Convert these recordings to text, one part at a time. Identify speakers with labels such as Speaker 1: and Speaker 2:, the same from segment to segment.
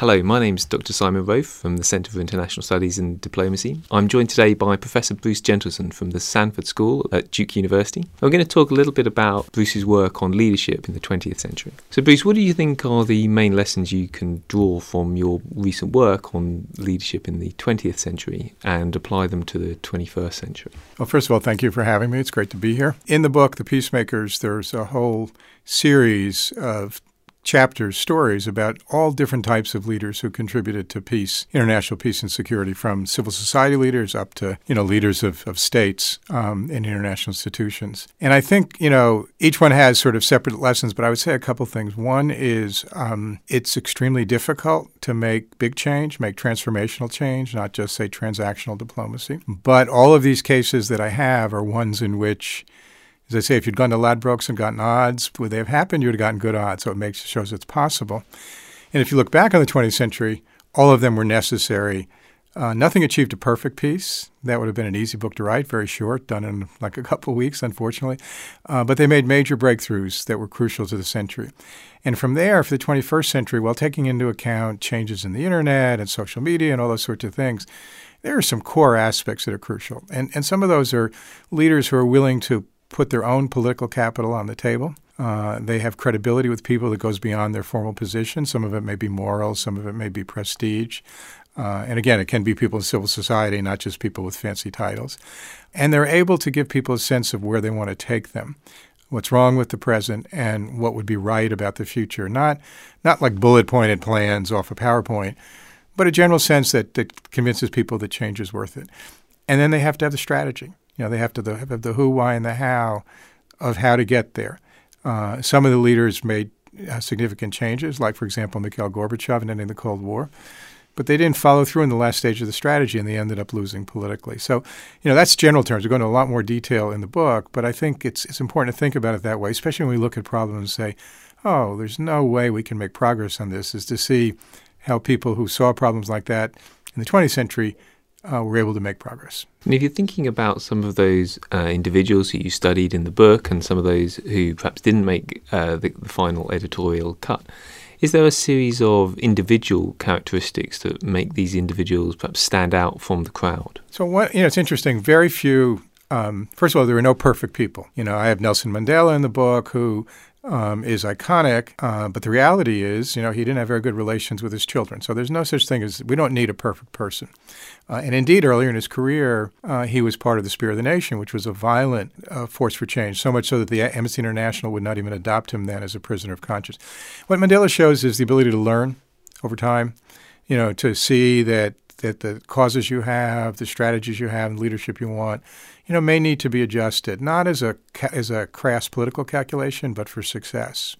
Speaker 1: Hello, my name is Dr. Simon Rofe from the Centre for International Studies and Diplomacy. I'm joined today by Professor Bruce Jentleson from the Sanford School at Duke University. We're going to talk a little bit about Bruce's work on leadership in the 20th century. So, Bruce, what do you think are the main lessons you can draw from your recent work on leadership in the 20th century and apply them to the 21st century?
Speaker 2: Well, first of all, thank you for having me. It's great to be here. In the book, The Peacemakers, there's a whole series of chapters, stories about all different types of leaders who contributed to peace, international peace and security, from civil society leaders up to, you know, leaders of, of states um, and international institutions. And I think, you know, each one has sort of separate lessons, but I would say a couple things. One is um, it's extremely difficult to make big change, make transformational change, not just, say, transactional diplomacy. But all of these cases that I have are ones in which as I say, if you'd gone to Ladbrokes and gotten odds, would they have happened? You would have gotten good odds. So it makes shows it's possible. And if you look back on the 20th century, all of them were necessary. Uh, nothing achieved a perfect peace. That would have been an easy book to write, very short, done in like a couple weeks, unfortunately. Uh, but they made major breakthroughs that were crucial to the century. And from there, for the 21st century, while taking into account changes in the internet and social media and all those sorts of things, there are some core aspects that are crucial. And, and some of those are leaders who are willing to put their own political capital on the table. Uh, they have credibility with people that goes beyond their formal position. Some of it may be moral, some of it may be prestige. Uh, and again, it can be people in civil society, not just people with fancy titles. And they're able to give people a sense of where they want to take them, what's wrong with the present, and what would be right about the future. Not, not like bullet pointed plans off a PowerPoint, but a general sense that, that convinces people that change is worth it. And then they have to have the strategy. Know, they have to have the who, why, and the how of how to get there. Uh, some of the leaders made uh, significant changes, like, for example, Mikhail Gorbachev in ending the Cold War. But they didn't follow through in the last stage of the strategy, and they ended up losing politically. So, you know, that's general terms. We go into a lot more detail in the book, but I think it's it's important to think about it that way, especially when we look at problems and say, "Oh, there's no way we can make progress on this." Is to see how people who saw problems like that in the 20th century uh, were able to make progress.
Speaker 1: And if you're thinking about some of those uh, individuals who you studied in the book and some of those who perhaps didn't make uh, the, the, final editorial cut, is there a series of individual characteristics that make these individuals perhaps stand out from the crowd?
Speaker 2: So, what, you know, it's interesting. Very few. Um, first of all, there are no perfect people. You know, I have Nelson Mandela in the book, who um, is iconic, uh, but the reality is, you know, he didn't have very good relations with his children. So there's no such thing as we don't need a perfect person. Uh, and indeed, earlier in his career, uh, he was part of the Spear of the Nation, which was a violent uh, force for change, so much so that the Amnesty International would not even adopt him then as a prisoner of conscience. What Mandela shows is the ability to learn over time, you know, to see that that the causes you have, the strategies you have, and leadership you want, you know, may need to be adjusted, not as a as a crass political calculation, but for success.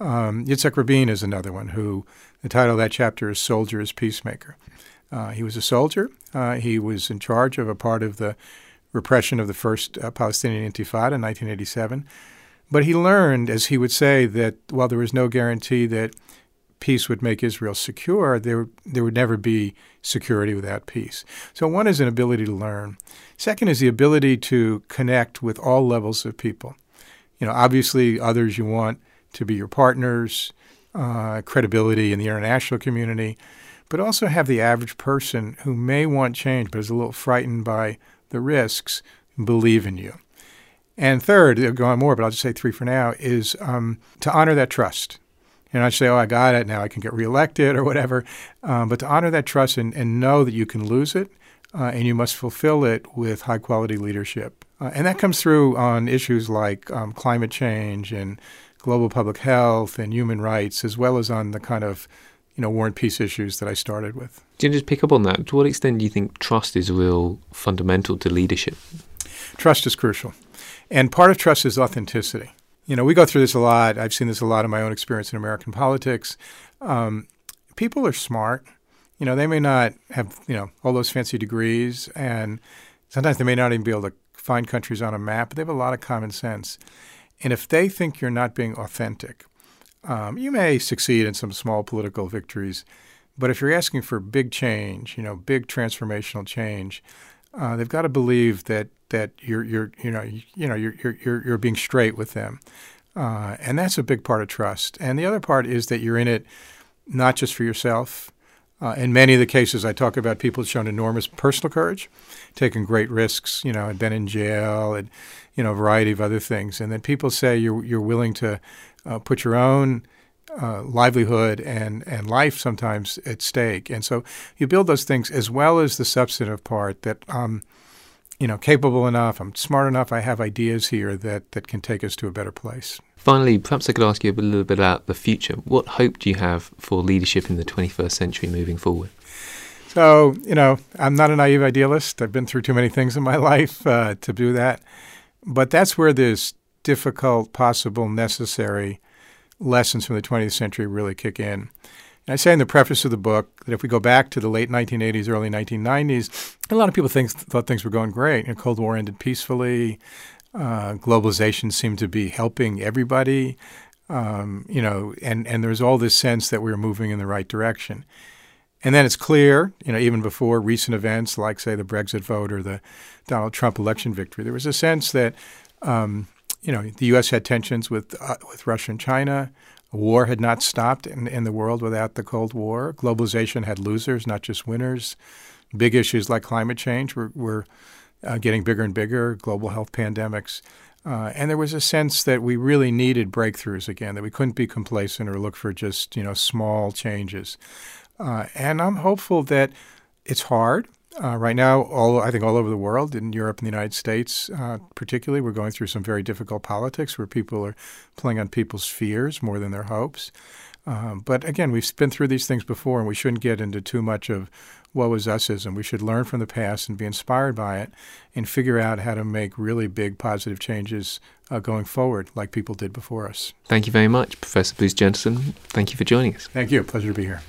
Speaker 2: Um, Yitzhak Rabin is another one who the title of that chapter is "Soldier as Peacemaker." Uh, he was a soldier. Uh, he was in charge of a part of the repression of the first uh, Palestinian Intifada in 1987. But he learned, as he would say, that while there was no guarantee that peace would make Israel secure, there, there would never be security without peace. So, one is an ability to learn. Second is the ability to connect with all levels of people. You know, obviously, others you want to be your partners, uh, credibility in the international community, but also have the average person who may want change but is a little frightened by the risks believe in you. And third, I'll go on more, but I'll just say three for now, is um, to honor that trust know, I say, oh, I got it. Now I can get reelected or whatever. Um, but to honor that trust and, and know that you can lose it uh, and you must fulfill it with high quality leadership. Uh, and that comes through on issues like um, climate change and global public health and human rights, as well as on the kind of you know, war and peace issues that I started with.
Speaker 1: Can you just pick up on that? To what extent do you think trust is real fundamental to leadership?
Speaker 2: Trust is crucial. And part of trust is authenticity. You know, we go through this a lot. I've seen this a lot in my own experience in American politics. Um, people are smart. You know, they may not have, you know, all those fancy degrees, and sometimes they may not even be able to find countries on a map, but they have a lot of common sense. And if they think you're not being authentic, um, you may succeed in some small political victories, but if you're asking for big change, you know, big transformational change, uh, they've got to believe that that you're you're you know you, you know you're you're you're being straight with them, uh, and that's a big part of trust. And the other part is that you're in it not just for yourself. Uh, in many of the cases, I talk about people who've shown enormous personal courage, taken great risks, you know, and been in jail, and you know, a variety of other things. And then people say you're you're willing to uh, put your own uh, livelihood and and life sometimes at stake. And so you build those things as well as the substantive part that. Um, you know, capable enough, I'm smart enough, I have ideas here that, that can take us to a better place.
Speaker 1: Finally, perhaps I could ask you a little bit about the future. What hope do you have for leadership in the 21st century moving forward?
Speaker 2: So, you know, I'm not a naive idealist. I've been through too many things in my life uh, to do that. But that's where this difficult, possible, necessary lessons from the 20th century really kick in. And I say in the preface of the book that if we go back to the late 1980s, early 1990s, a lot of people think, thought things were going great. The Cold War ended peacefully. Uh, globalization seemed to be helping everybody. Um, you know, and, and there's all this sense that we were moving in the right direction. And then it's clear, you know, even before recent events like, say, the Brexit vote or the Donald Trump election victory, there was a sense that, um, you know, the U.S. had tensions with uh, with Russia and China. War had not stopped in, in the world without the Cold War. Globalization had losers, not just winners. Big issues like climate change were, were uh, getting bigger and bigger, global health pandemics. Uh, and there was a sense that we really needed breakthroughs again, that we couldn't be complacent or look for just, you know, small changes. Uh, and I'm hopeful that it's hard. Uh, right now, all I think all over the world, in Europe and the United States, uh, particularly, we're going through some very difficult politics where people are playing on people's fears more than their hopes. Um, but again, we've been through these things before, and we shouldn't get into too much of what was usism. We should learn from the past and be inspired by it, and figure out how to make really big positive changes uh, going forward, like people did before us.
Speaker 1: Thank you very much, Professor Bruce Jentleson. Thank you for joining us.
Speaker 2: Thank you. Pleasure to be here.